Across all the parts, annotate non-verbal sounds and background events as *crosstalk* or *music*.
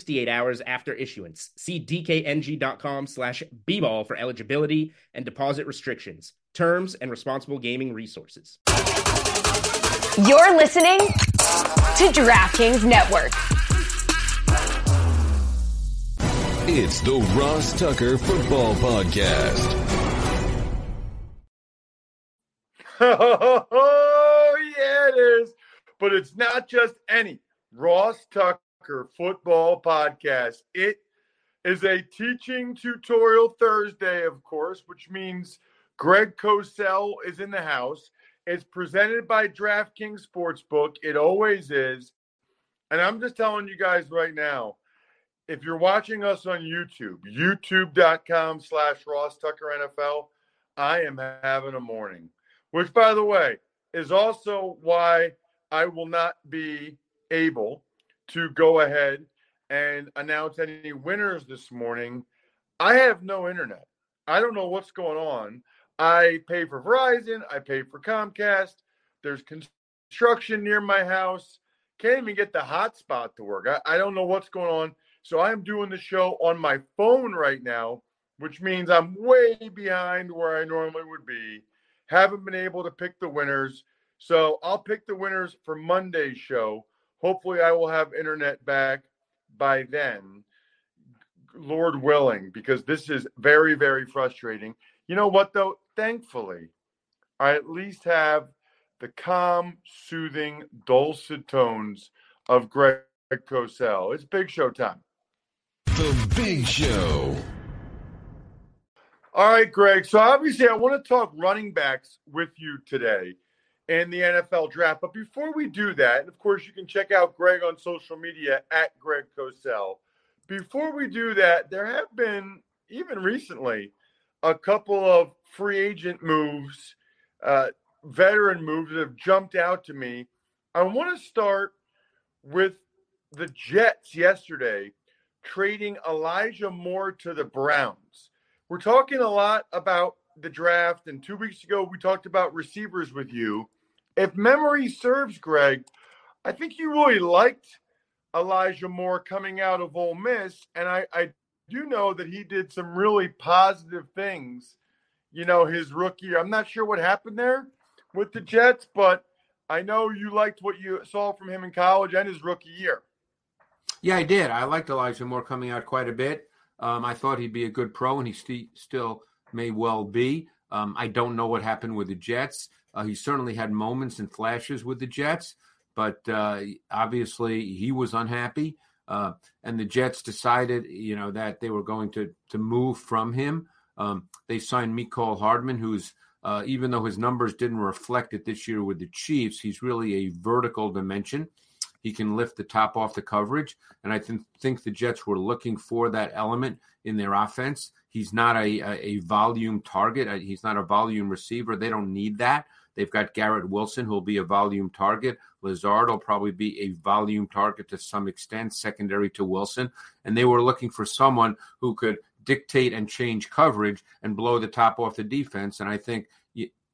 68 hours after issuance. See dkng.com slash bball for eligibility and deposit restrictions, terms, and responsible gaming resources. You're listening to DraftKings Network. It's the Ross Tucker Football Podcast. *laughs* Oh, yeah, it is. But it's not just any Ross Tucker Football Podcast. It is a teaching tutorial Thursday, of course, which means Greg Cosell is in the house. It's presented by DraftKings Sportsbook. It always is. And I'm just telling you guys right now, if you're watching us on YouTube, youtube.com slash Ross Tucker NFL, I am having a morning. Which, by the way, is also why I will not be able to go ahead and announce any winners this morning. I have no internet. I don't know what's going on. I pay for Verizon, I pay for Comcast. There's construction near my house. Can't even get the hotspot to work. I, I don't know what's going on. So I am doing the show on my phone right now, which means I'm way behind where I normally would be. Haven't been able to pick the winners. So I'll pick the winners for Monday's show. Hopefully, I will have internet back by then, Lord willing, because this is very, very frustrating. You know what, though? Thankfully, I at least have the calm, soothing, dulcet tones of Greg Cosell. It's big show time. The Big Show. All right, Greg. So obviously, I want to talk running backs with you today in the NFL draft. But before we do that, and of course, you can check out Greg on social media at Greg Cosell. Before we do that, there have been, even recently, a couple of free agent moves, uh, veteran moves that have jumped out to me. I want to start with the Jets yesterday trading Elijah Moore to the Browns. We're talking a lot about the draft, and two weeks ago we talked about receivers with you if memory serves, Greg, I think you really liked Elijah Moore coming out of Ole Miss, and I, I do know that he did some really positive things. You know, his rookie. Year. I'm not sure what happened there with the Jets, but I know you liked what you saw from him in college and his rookie year. Yeah, I did. I liked Elijah Moore coming out quite a bit. Um, I thought he'd be a good pro, and he st- still may well be. Um, I don't know what happened with the Jets. Uh, he certainly had moments and flashes with the Jets, but uh, obviously he was unhappy. Uh, and the Jets decided, you know, that they were going to to move from him. Um, they signed Mecole Hardman, who's uh, even though his numbers didn't reflect it this year with the Chiefs, he's really a vertical dimension. He can lift the top off the coverage, and I th- think the Jets were looking for that element in their offense. He's not a, a, a volume target. Uh, he's not a volume receiver. They don't need that. They've got Garrett Wilson, who'll be a volume target. Lazard will probably be a volume target to some extent, secondary to Wilson. And they were looking for someone who could dictate and change coverage and blow the top off the defense. And I think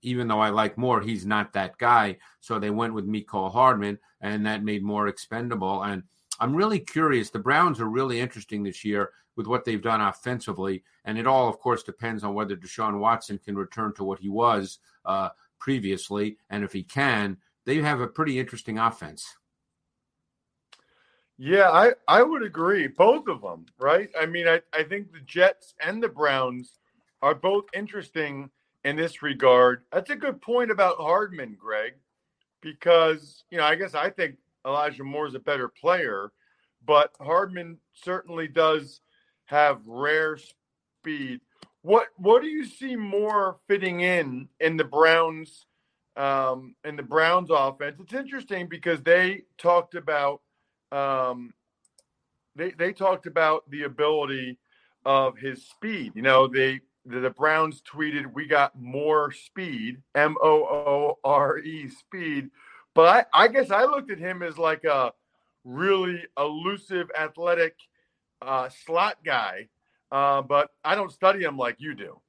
even though I like Moore, he's not that guy. So they went with Mecole Hardman, and that made Moore expendable. And I'm really curious. The Browns are really interesting this year with what they've done offensively. And it all, of course, depends on whether Deshaun Watson can return to what he was uh, previously. And if he can, they have a pretty interesting offense. Yeah, I, I would agree. Both of them, right? I mean, I, I think the Jets and the Browns are both interesting in this regard. That's a good point about Hardman, Greg, because, you know, I guess I think Elijah Moore is a better player, but Hardman certainly does have rare speed. What what do you see more fitting in in the Browns um, in the Browns offense? It's interesting because they talked about um, they they talked about the ability of his speed. You know, they the, Browns tweeted, "We got more speed, M O O R E speed." But I, I guess I looked at him as like a really elusive, athletic uh, slot guy. Uh, but I don't study him like you do.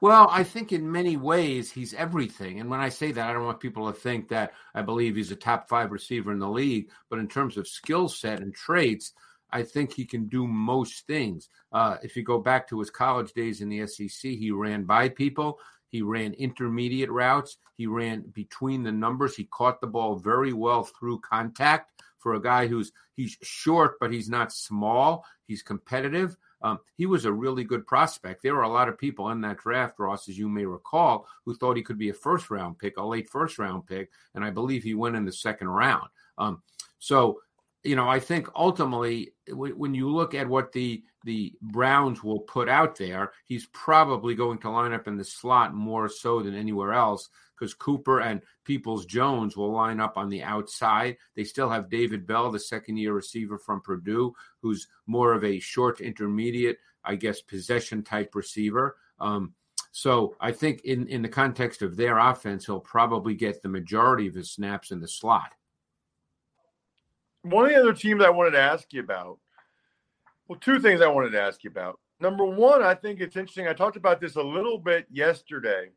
Well, I think in many ways he's everything. And when I say that, I don't want people to think that I believe he's a top five receiver in the league. But in terms of skill set and traits, I think he can do most things. Uh, if you go back to his college days in the SEC, he ran by people. He ran intermediate routes. He ran between the numbers. He caught the ball very well through contact for a guy who's he's short, but he's not small. He's competitive. Um, he was a really good prospect. There were a lot of people in that draft, Ross, as you may recall, who thought he could be a first round pick, a late first round pick, and I believe he went in the second round. Um, so you know, I think ultimately, when you look at what the the Browns will put out there, he's probably going to line up in the slot more so than anywhere else because Cooper and Peoples Jones will line up on the outside. They still have David Bell, the second year receiver from Purdue, who's more of a short intermediate, I guess, possession type receiver. Um, so I think in in the context of their offense, he'll probably get the majority of his snaps in the slot. One of the other teams I wanted to ask you about, well, two things I wanted to ask you about. Number one, I think it's interesting. I talked about this a little bit yesterday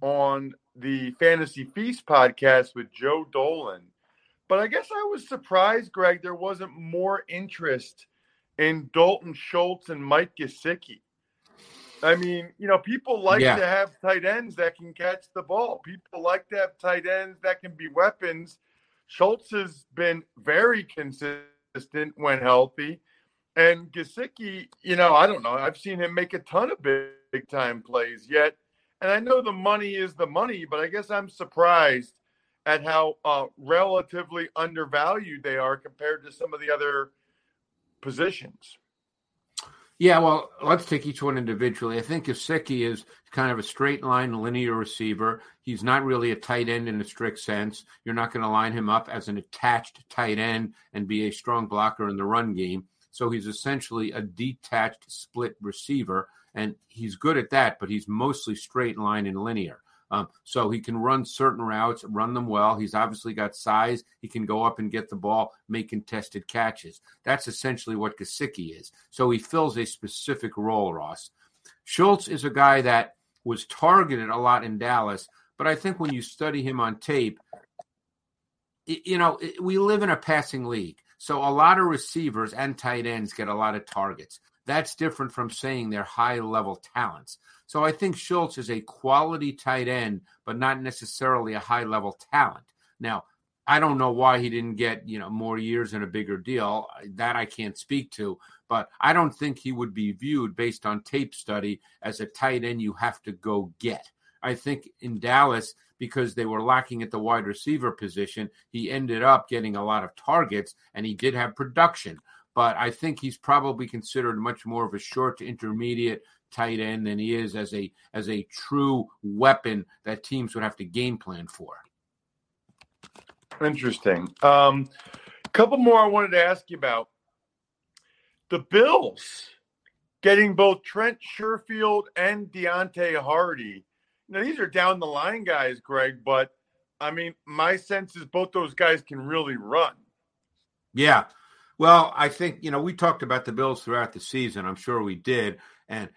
on the Fantasy Feast podcast with Joe Dolan. But I guess I was surprised, Greg, there wasn't more interest in Dalton Schultz and Mike Gesicki. I mean, you know, people like yeah. to have tight ends that can catch the ball. People like to have tight ends that can be weapons Schultz has been very consistent when healthy. And Gesicki, you know, I don't know. I've seen him make a ton of big, big time plays yet. And I know the money is the money, but I guess I'm surprised at how uh, relatively undervalued they are compared to some of the other positions. Yeah, well, let's take each one individually. I think Gesicki is kind of a straight line linear receiver. He's not really a tight end in a strict sense. You're not going to line him up as an attached tight end and be a strong blocker in the run game. So he's essentially a detached split receiver, and he's good at that, but he's mostly straight line and linear. Um, so he can run certain routes, run them well. He's obviously got size. He can go up and get the ball, make contested catches. That's essentially what Gesicki is. So he fills a specific role, Ross. Schultz is a guy that was targeted a lot in Dallas, but I think when you study him on tape, you know, we live in a passing league. So a lot of receivers and tight ends get a lot of targets. That's different from saying they're high level talents. So I think Schultz is a quality tight end, but not necessarily a high level talent. Now, I don't know why he didn't get, you know, more years and a bigger deal. That I can't speak to, but I don't think he would be viewed based on tape study as a tight end you have to go get. I think in Dallas, because they were lacking at the wide receiver position, he ended up getting a lot of targets and he did have production. But I think he's probably considered much more of a short to intermediate tight end than he is as a as a true weapon that teams would have to game plan for. Interesting. Um, a couple more I wanted to ask you about. The Bills getting both Trent Sherfield and Deonte Harty. Now these are down the line guys, Greg, but I mean, my sense is both those guys can really run. Yeah. Well, I think, you know, we talked about the Bills throughout the season. I'm sure we did. And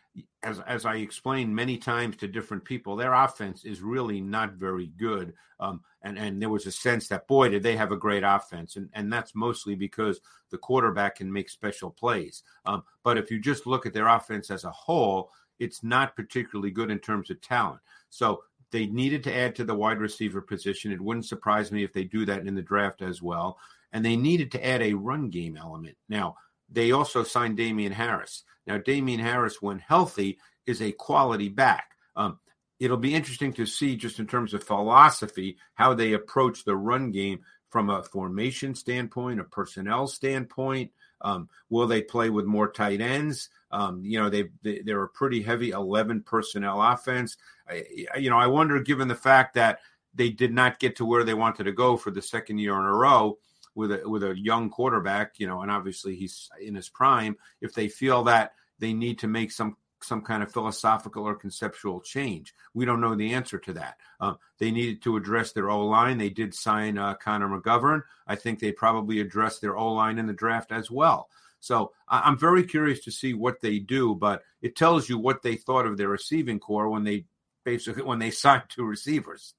as as I explained many times to different people, their offense is really not very good. Um, and and there was a sense that boy, did they have a great offense, and and that's mostly because the quarterback can make special plays. Um, but if you just look at their offense as a whole, it's not particularly good in terms of talent. So they needed to add to the wide receiver position. It wouldn't surprise me if they do that in the draft as well. and they needed to add a run game element. Now, they also signed Damien Harris. Now, Damien Harris, when healthy, is a quality back. Um, it'll be interesting to see, just in terms of philosophy, how they approach the run game from a formation standpoint, a personnel standpoint. Um, will they play with more tight ends? Um, you know, they, they they're a pretty heavy eleven personnel offense. I, you know, I wonder, given the fact that they did not get to where they wanted to go for the second year in a row with a with a young quarterback, you know, and obviously he's in his prime. If they feel that they need to make some some kind of philosophical or conceptual change. We don't know the answer to that. Uh, they needed to address their O line. They did sign uh, Connor McGovern. I think they probably addressed their O line in the draft as well. So I- am very curious to see what they do, but it tells you what they thought of their receiving corps when they basically when they *laughs* signed two receivers.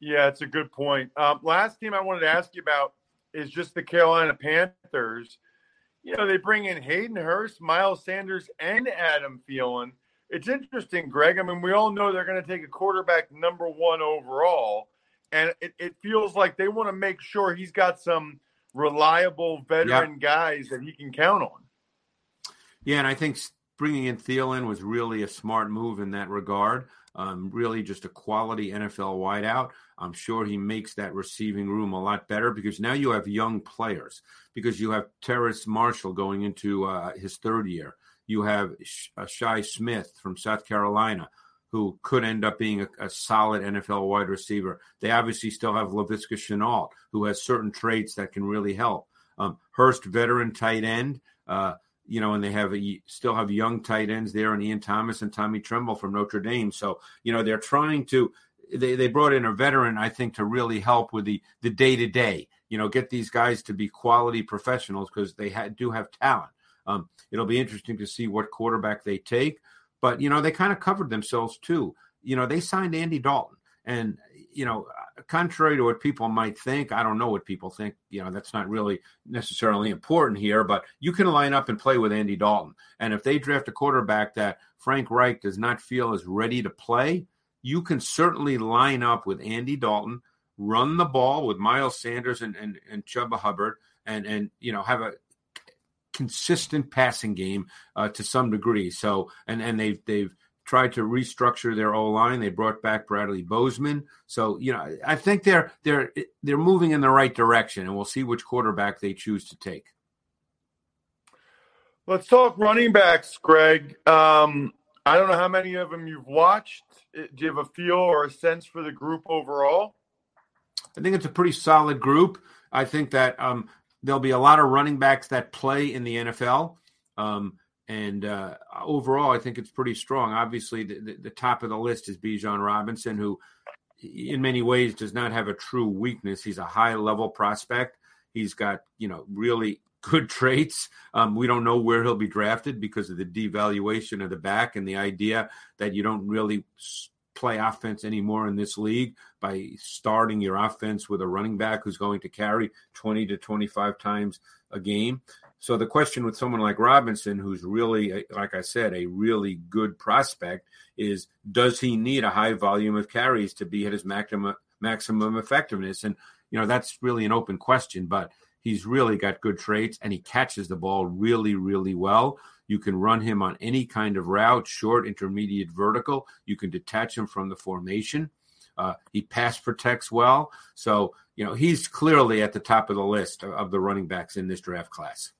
Yeah, it's a good point. Um, last team I wanted to ask you about is just the Carolina Panthers you know, they bring in Hayden Hurst, Miles Sanders, and Adam Thielen. It's interesting, Greg. I mean, we all know they're going to take a quarterback number one overall, and it, it feels like they want to make sure he's got some reliable veteran yep. guys that he can count on. Yeah, and I think bringing in Thielen was really a smart move in that regard. Um, really, just a quality NFL wideout. I'm sure he makes that receiving room a lot better because now you have young players. Because you have Terrace Marshall going into uh, his third year. You have uh, Shi Smith from South Carolina, who could end up being a, a, solid NFL wide receiver. They obviously still have Laviska Shenault, who has certain traits that can really help. Um, Hurst, veteran tight end. Uh, you know, and they have a, still have young tight ends there, and Ian Thomas and Tommy Tremble from Notre Dame. So, you know, they're trying to they, they brought in a veteran, I think, to really help with the the day to day. You know, get these guys to be quality professionals because they ha- do have talent. Um, it'll be interesting to see what quarterback they take, but you know, they kind of covered themselves too. You know, they signed Andy Dalton, and you know, contrary to what people might think, I don't know what people think. You know, that's not really necessarily important here, but you can line up and play with Andy Dalton. And if they draft a quarterback that Frank Reich does not feel is ready to play, you can certainly line up with Andy Dalton, run the ball with Miles Sanders and, and, and Chuba Hubbard, and, and, you know, have a consistent passing game uh, to some degree. So, and, and they've, they've, tried to restructure their O line. They brought back Bradley Bozeman. So, you know, I think they're they're they're moving in the right direction, and we'll see which quarterback they choose to take. Let's talk running backs, Greg. Um, I don't know how many of them you've watched. Do you have a feel or a sense for the group overall? I think it's a pretty solid group. I think that um, there'll be a lot of running backs that play in the NFL. Um, and uh, overall, I think it's pretty strong. Obviously, the, the, the, top of the list is Bijan Robinson, who in many ways does not have a true weakness. He's a high level prospect. He's got, you know, really *laughs* good traits. Um, we don't know where he'll be drafted because of the devaluation of the back and the idea that you don't really play offense anymore in this league by starting your offense with a running back who's going to carry 20 to 25 times a game. So the question with someone like Robinson, who's really, like I said, a really good prospect, is does he need a high volume of carries to be at his maximum maximum effectiveness? And you know that's really an open question, but he's really got good traits and he catches the ball really, really well. You can run him on any kind of route, short, intermediate, vertical. You can detach him from the formation. Uh, he pass protects well. So, you know, he's clearly at the top of the list of the running backs in this draft class.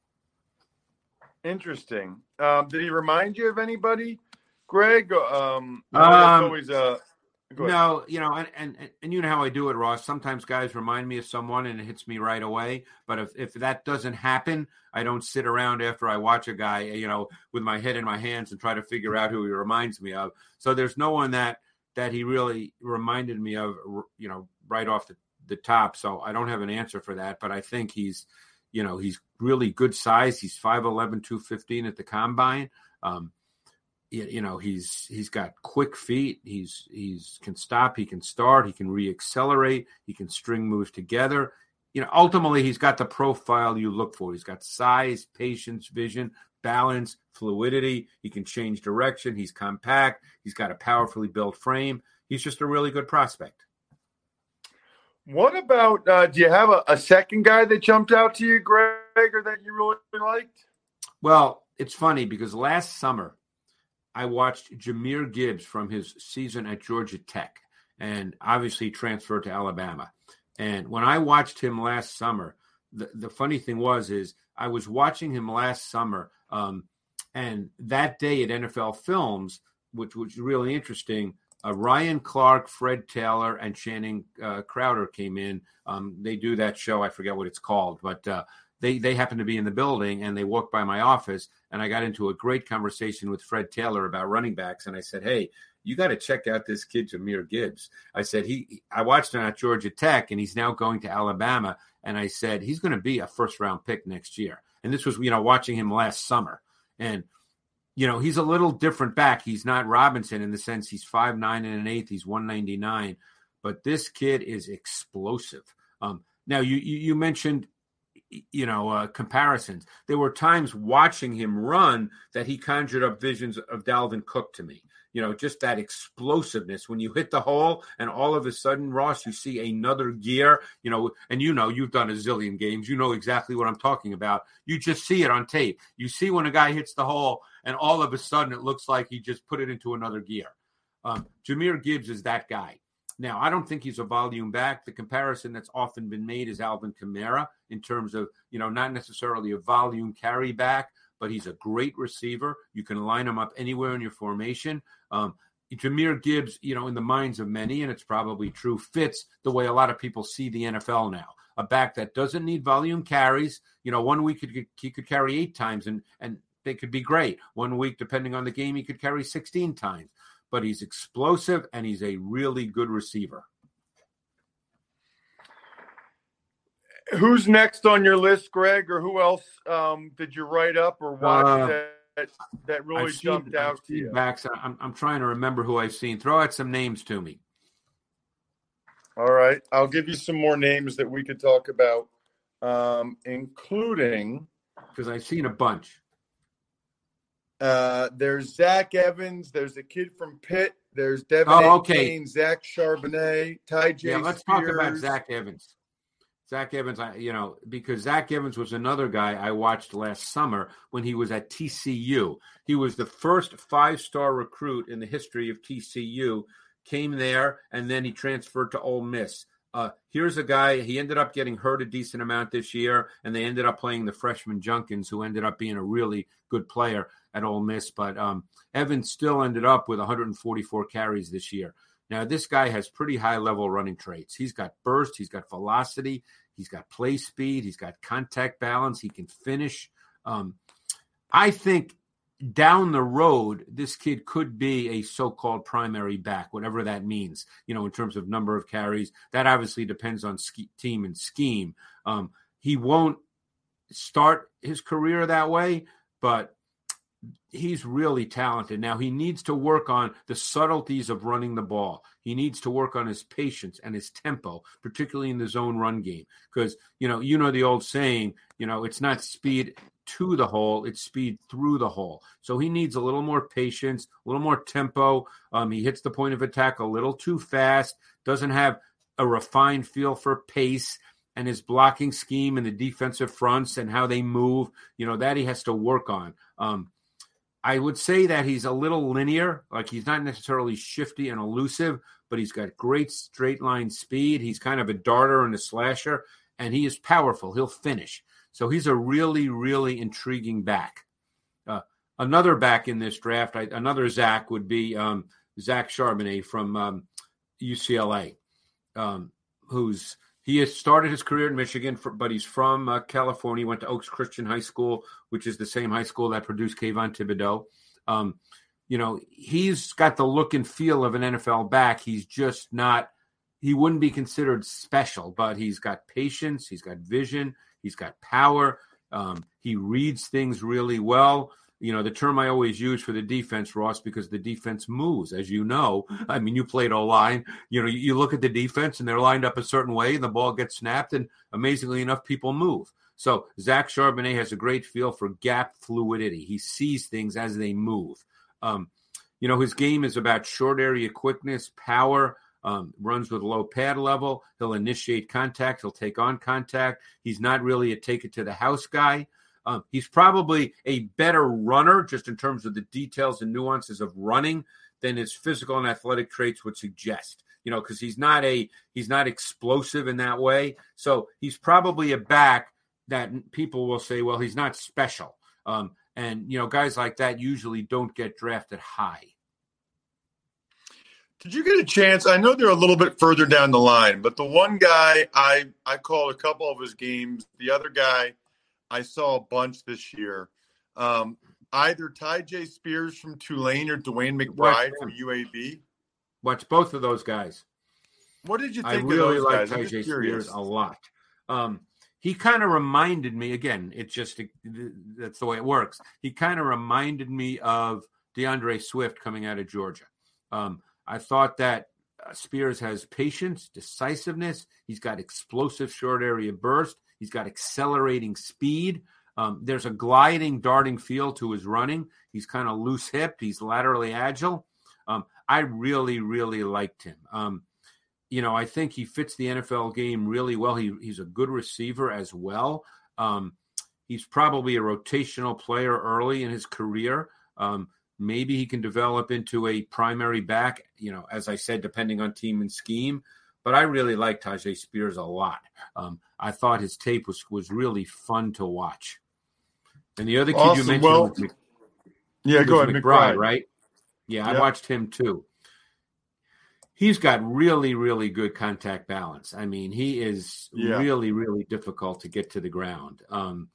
Interesting. Um, did he remind you of anybody, Greg? Um, um always a. No, you know, and, and and you know how I do it, Ross. Sometimes guys remind me of someone and it hits me right away. But if, if that doesn't happen, I don't sit around after I watch a guy, you know, with my head in my hands and try to figure out who he reminds me of. So there's no one that that he really reminded me of, you know, right off the, the top. So I don't have an answer for that. But I think he's you know, he's really good size. He's 5'11, 215 at the combine. Um, you, you know, he's he's got quick feet. He's he's can stop. He can start. He can reaccelerate. He can string moves together. You know, ultimately, he's got the profile you look for. He's got size, patience, vision, balance, fluidity. He can change direction. He's compact. He's got a powerfully built frame. He's just a really good prospect. What about? Uh, do you have a, a second guy that jumped out to you, Greg, or that you really liked? Well, it's funny because last summer I watched Jahmyr Gibbs from his season at Georgia Tech, and obviously transferred to Alabama. And when I watched him last summer, the, the funny thing was is I was watching him last summer, um, and that day at NFL Films, which was really interesting. Uh, Ryan Clark, Fred Taylor, and Channing uh, Crowder came in. Um, they do that show. I forget what it's called, but uh, they they happened to be in the building and they walked by my office. And I got into a great conversation with Fred Taylor about running backs. And I said, "Hey, you got to check out this kid Jahmyr Gibbs." I said he. I watched him at Georgia Tech, and he's now going to Alabama. And I said he's going to be a first round pick next year. And this was you know watching him last summer and you know, he's a little different back. He's not Robinson in the sense he's five nine and an eighth. He's one ninety nine, but this kid is explosive. Um, now you, you, you mentioned you know uh, comparisons. There were times watching him run that he conjured up visions of Dalvin Cook to me you know, just that explosiveness when you hit the hole and all of a sudden, Ross, you see another gear, you know, and you know, you've done a zillion games. You know exactly what I'm talking about. You just see it on tape. You see when a guy hits the hole and all of a sudden it looks like he just put it into another gear. Um, Jahmyr Gibbs is that guy. Now, I don't think he's a volume back. The comparison that's often been made is Alvin Kamara in terms of, you know, not necessarily a volume carry back, but he's a great receiver. You can line him up anywhere in your formation. Um, Jahmyr Gibbs, you know, in the minds of many, and it's probably true, fits the way a lot of people see the NFL now. A back that doesn't need volume carries. You know, one week he could, he could carry eight times, and and they could be great. One week, depending on the game, he could carry 16 times. But he's explosive and he's a really good receiver. Who's next on your list, Greg, or who else um, did you write up or watch uh, that that really I've jumped seen, out I've to you? Backs. I'm, I'm trying to remember who I've seen. Throw out some names to me. All right, I'll give you some more names that we could talk about, um, including because I've seen a bunch. Uh, there's Zach Evans. There's a kid from Pitt. There's Devin oh, okay. Kane, Zach Charbonnet, Ty J. Yeah, let's Spears. talk about Zach Evans. Zach Evans, I, you know, because Zach Evans was another guy I watched last summer when he was at TCU. He was the first five star recruit in the history of TCU, came there, and then he transferred to Ole Miss. Uh, here's a guy, he ended up getting hurt a decent amount this year, and they ended up playing the freshman Judkins, who ended up being a really good player at Ole Miss. But um, Evans still ended up with 144 carries this year. Now, this guy has pretty high level running traits. He's got burst, he's got velocity, he's got play speed, he's got contact balance, he can finish. Um, I think down the road, this kid could be a so called primary back, whatever that means, you know, in terms of number of carries. That obviously depends on team and scheme. Um, he won't start his career that way, but he's really talented. Now he needs to work on the subtleties of running the ball. He needs to work on his patience and his tempo, particularly in the zone run game. Because you know, you know the old saying, you know, it's not speed to the hole, it's speed through the hole. So he needs a little more patience, a little more tempo. Um, he hits the point of attack a little too fast, doesn't have a refined feel for pace and his blocking scheme and the defensive fronts and how they move, you know, that he has to work on. Um, I would say that he's a little linear, like he's not necessarily shifty and elusive, but he's got great straight line speed. He's kind of a darter and a slasher, and he is powerful. He'll finish. So he's a really, really intriguing back. Uh, another back in this draft, I, another Zach would be um, Zach Charbonnet from um, UCLA, um, who's he has started his career in Michigan, for, but he's from uh, California. He went to Oaks Christian High School, which is the same high school that produced Kayvon Thibodeaux. Um, you know, he's got the look and feel of an NFL back. He's just not. He wouldn't be considered special, but he's got patience. He's got vision. He's got power. Um, he reads things really well you know, the term I always use for the defense, Ross, because the defense moves, as you know. I mean, you played O line. You know, you look at the defense and they're lined up a certain way, and the ball gets snapped, and amazingly enough, people move. So Zach Charbonnet has a great feel for gap fluidity. He sees things as they move. Um, you know, his game is about short area quickness, power. Um, runs with low pad level. He'll initiate contact. He'll take on contact. He's not really a take it to the house guy. Um, he's probably a better runner just in terms of the details and nuances of running than his physical and athletic traits would suggest. You know, because he's not a he's not explosive in that way. So he's probably a back that people will say, well, he's not special. Um, and you know, guys like that usually don't get drafted high. Did you get a chance? I know they're a little bit further down the line, but the one guy I I called a couple of his games. The other guy I saw a bunch this year. Um, either Tyjae Spears from Tulane or DeWayne McBride from UAB. Watch both of those guys. What did you think? I really of those like? I'm curious. Spears a lot. Um, he kind of reminded me again. It's just that's the way it works. He kind of reminded me of D'Andre Swift coming out of Georgia. Um, I thought that uh, Spears has patience, decisiveness. He's got explosive short area burst. He's got accelerating speed. Um, there's a gliding, darting feel to his running. He's kind of loose hipped. He's laterally agile. Um, I really, really liked him. Um, you know, I think he fits the NFL game really well. He, he's a good receiver as well. Um, he's probably a rotational player early in his career. Um, maybe he can develop into a primary back, you know, as I said, depending on team and scheme. But I really like Tyjae Spears a lot. Um, I thought his tape was was really fun to watch. And the other kid you mentioned Well, was Mc- Yeah, go ahead, McBride, McBride. right? Yeah, I watched him too. He's got really, really good contact balance. I mean, he is Yeah. really, really difficult to get to the ground. Um,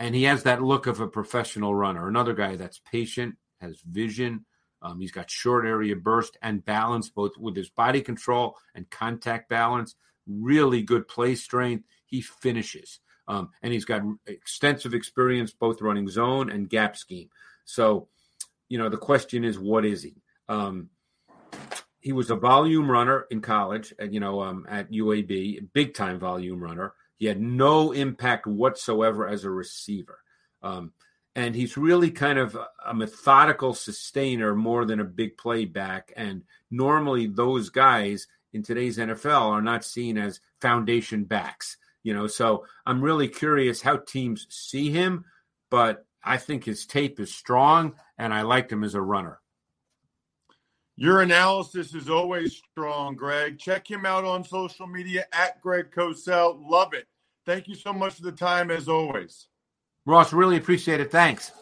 and he has that look of a professional runner. Another guy that's patient, has vision. Um, he's got short area burst and balance, both with his body control and contact balance. Really good play strength. He finishes. Um, and he's got extensive experience both running zone and gap scheme. So, you know, the question is, what is he? Um, he was a volume runner in college, and you know, um, at UAB, big time volume runner. He had no impact whatsoever as a receiver, um, and he's really kind of a- methodical sustainer more than a big play back. And normally, those guys in today's NFL are not seen as foundation backs. You know, so I'm really curious how teams see him, but I think his tape is strong, and I liked him as a runner. Your analysis is always strong, Greg. Check him out on social media at Greg Cosell. Love it. Thank you so much for the time, as always. Ross, really appreciate it. Thanks.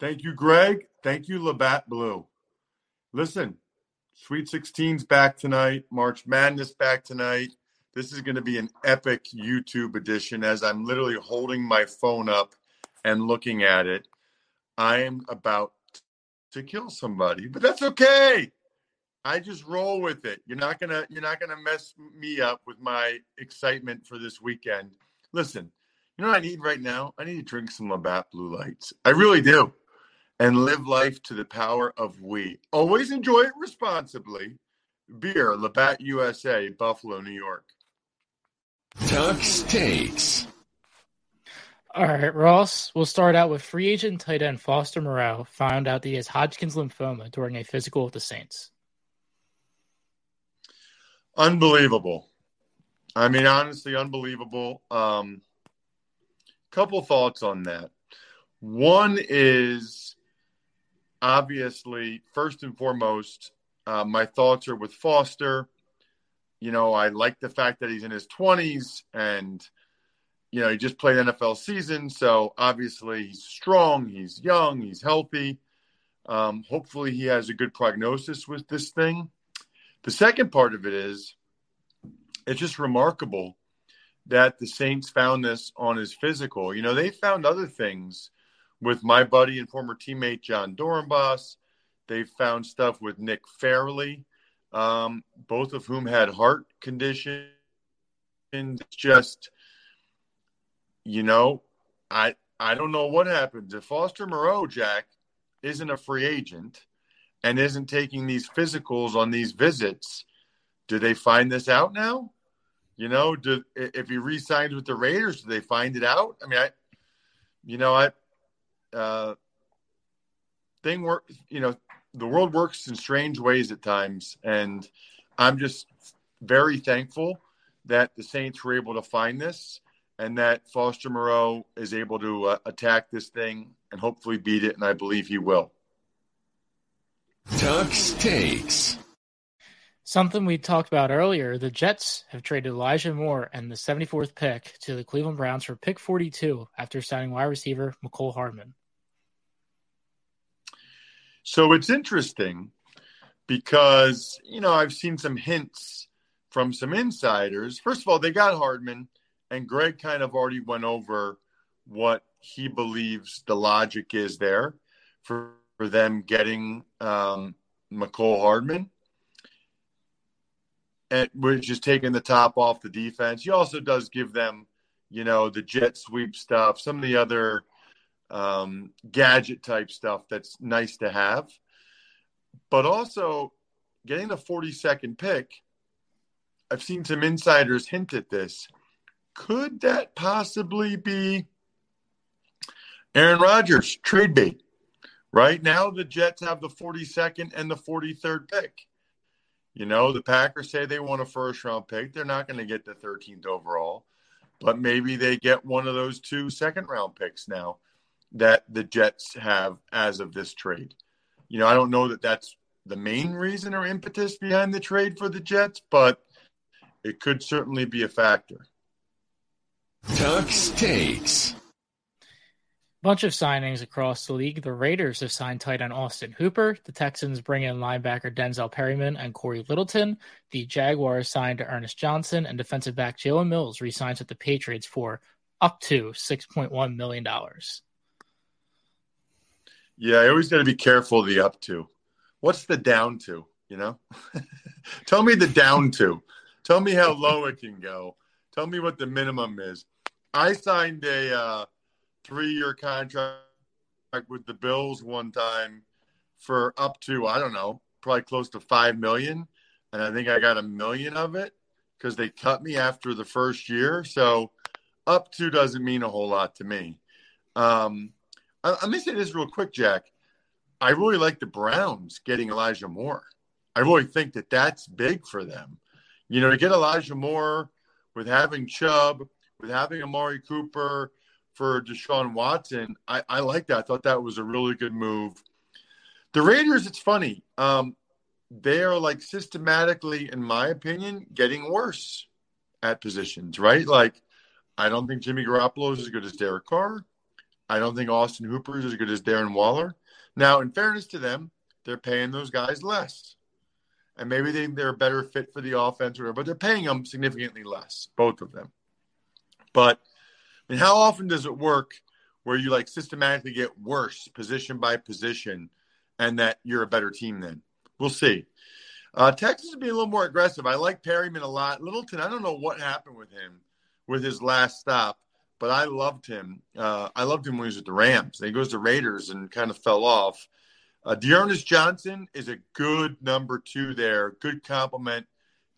Thank you, Greg. Thank you, Labatt Blue. Listen, Sweet 16's back tonight. March Madness back tonight. This is going to be an epic YouTube edition as I'm literally holding my phone up and looking at it. I am about to kill somebody, but that's okay. I just roll with it. You're not gonna you're not gonna mess me up with my excitement for this weekend. Listen, you know what I need right now? I need to drink some Labatt Blue Lights. I really do. And live life to the power of we. Always enjoy it responsibly. Beer, Labatt USA, Buffalo, New York. Tuck takes. All right, Ross. We'll start out with free agent tight end Foster Moreau found out that he has Hodgkin's lymphoma during a physical with the Saints. Unbelievable. I mean, honestly, unbelievable. Um, couple thoughts on that. One is obviously, first and foremost, uh, my thoughts are with Foster. You know, I like the fact that he's in his 20s and, you know, he just played NFL season. So obviously, he's strong, he's young, he's healthy. Um, hopefully, he has a good prognosis with this thing. The second part of it is it's just remarkable that the Saints found this on his physical. You know, they found other things with my buddy and former teammate Jon Dorenbos. They found stuff with Nick Fairley, um, both of whom had heart conditions. Just, you know, I I don't know what happens if Foster Moreau Jack isn't a free agent and isn't taking these physicals on these visits. Do they find this out now? You know, do if he re-signs with the Raiders, do they find it out? I mean, I, you know, I, uh, thing work. You know, the world works in strange ways at times, and I'm just very thankful that the Saints were able to find this and that Foster Moreau is able to uh, attack this thing and hopefully beat it, and I believe he will. Ducks takes. Something we talked about earlier, the Jets have traded Elijah Moore and the 74th pick to the Cleveland Browns for pick 42 after signing wide receiver Mecole Hardman. So it's interesting because, you know, I've seen some hints from some insiders. First of all, they got Hardman, and Greg kind of already went over what he believes the logic is there for, for them getting um, Mecole Hardman, and which is taking the top off the defense. He also does give them, you know, the jet sweep stuff, some of the other um, gadget type stuff that's nice to have. But also getting the 42nd pick, I've seen some insiders hint at this. Could that possibly be Aaron Rodgers trade bait? Right now, the Jets have the 42nd and the 43rd pick. You know, the Packers say they want a first round pick. They're not going to get the 13th overall, but maybe they get one of those two second round picks now that the Jets have as of this trade. You know, I don't know that that's the main reason or impetus behind the trade for the Jets, but it could certainly be a factor. Ducks takes. Bunch of signings across the league. The Raiders have signed tight end Austin Hooper. The Texans bring in linebacker Denzel Perryman and Corey Littleton. The Jaguars signed Ernest Johnson and defensive back Jalen Mills resigns with the Patriots for up to $6.1 million. Yeah, I always got to be careful the up to. What's the down to? You know, *laughs* tell me the down to. Tell me how low it can go. Tell me what the minimum is. I signed a uh, three-year contract with the Bills one time for up to I don't know, probably close to five million, and I think I got a million of it because they cut me after the first year. So up to doesn't mean a whole lot to me. Um, let me say this real quick, Jack. I really like the Browns getting Elijah Moore. I really think that that's big for them. You know, to get Elijah Moore with having Chubb, with having Amari Cooper for Deshaun Watson, I, I like that. I thought that was a really good move. The Raiders, it's funny. Um, they are like systematically, in my opinion, getting worse at positions, right? Like, I don't think Jimmy Garoppolo is as good as Derek Carr. I don't think Austin Hooper is as good as Darren Waller. Now, in fairness to them, they're paying those guys less. And maybe they, they're a better fit for the offense, or whatever, but they're paying them significantly less, both of them. But Mean, how often does it work where you like systematically get worse position by position and that you're a better team then? We'll see. Uh, Texas is be a little more aggressive. I like Perryman a lot. Littleton, I don't know what happened with him with his last stop but I loved him. Uh, I loved him when he was with the Rams. Then he goes to Raiders and kind of fell off. Uh, D'Ernest Johnson is a good number two there, good complement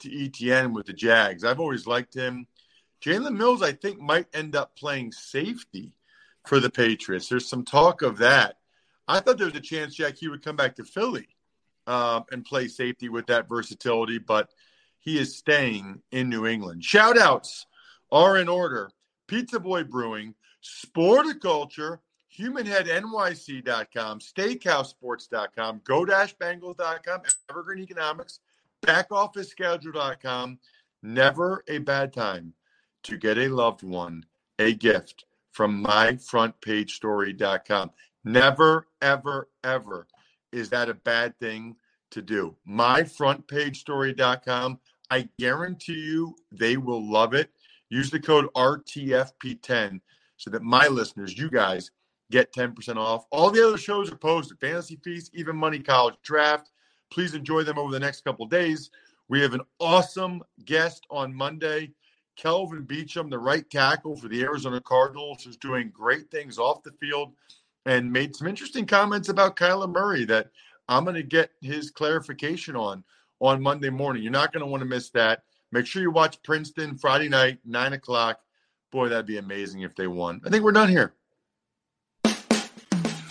to ETN with the Jags. I've always liked him. Jalen Mills, I think, might end up playing safety for the Patriots. There's some talk of that. I thought there was a chance, Jack, he would come back to Philly um, and play safety with that versatility, but he is staying in New England. Shout outs are in order. Pizza Boy Brewing, Sporticulture, HumanHeadNYC.com, SteakhouseSports.com, Go-Bengals.com, Evergreen Economics, BackOfficeSchedule.com. Never a bad time to get a loved one a gift from MyFrontPageStory.com. Never, ever, ever is that a bad thing to do. MyFrontPageStory.com. I guarantee you they will love it. Use the code RTFP10 so that my listeners, you guys, get 10% off. All the other shows are posted Fantasy Feast, Even Money College Draft. Please enjoy them over the next couple days. We have an awesome guest on Monday. Kelvin Beachum, the right tackle for the Arizona Cardinals, is doing great things off the field and made some interesting comments about Kyler Murray that I'm going to get his clarification on on Monday morning. You're not going to want to miss that. Make sure you watch Princeton Friday night, nine o'clock. Boy, that'd be amazing if they won. I think we're done here.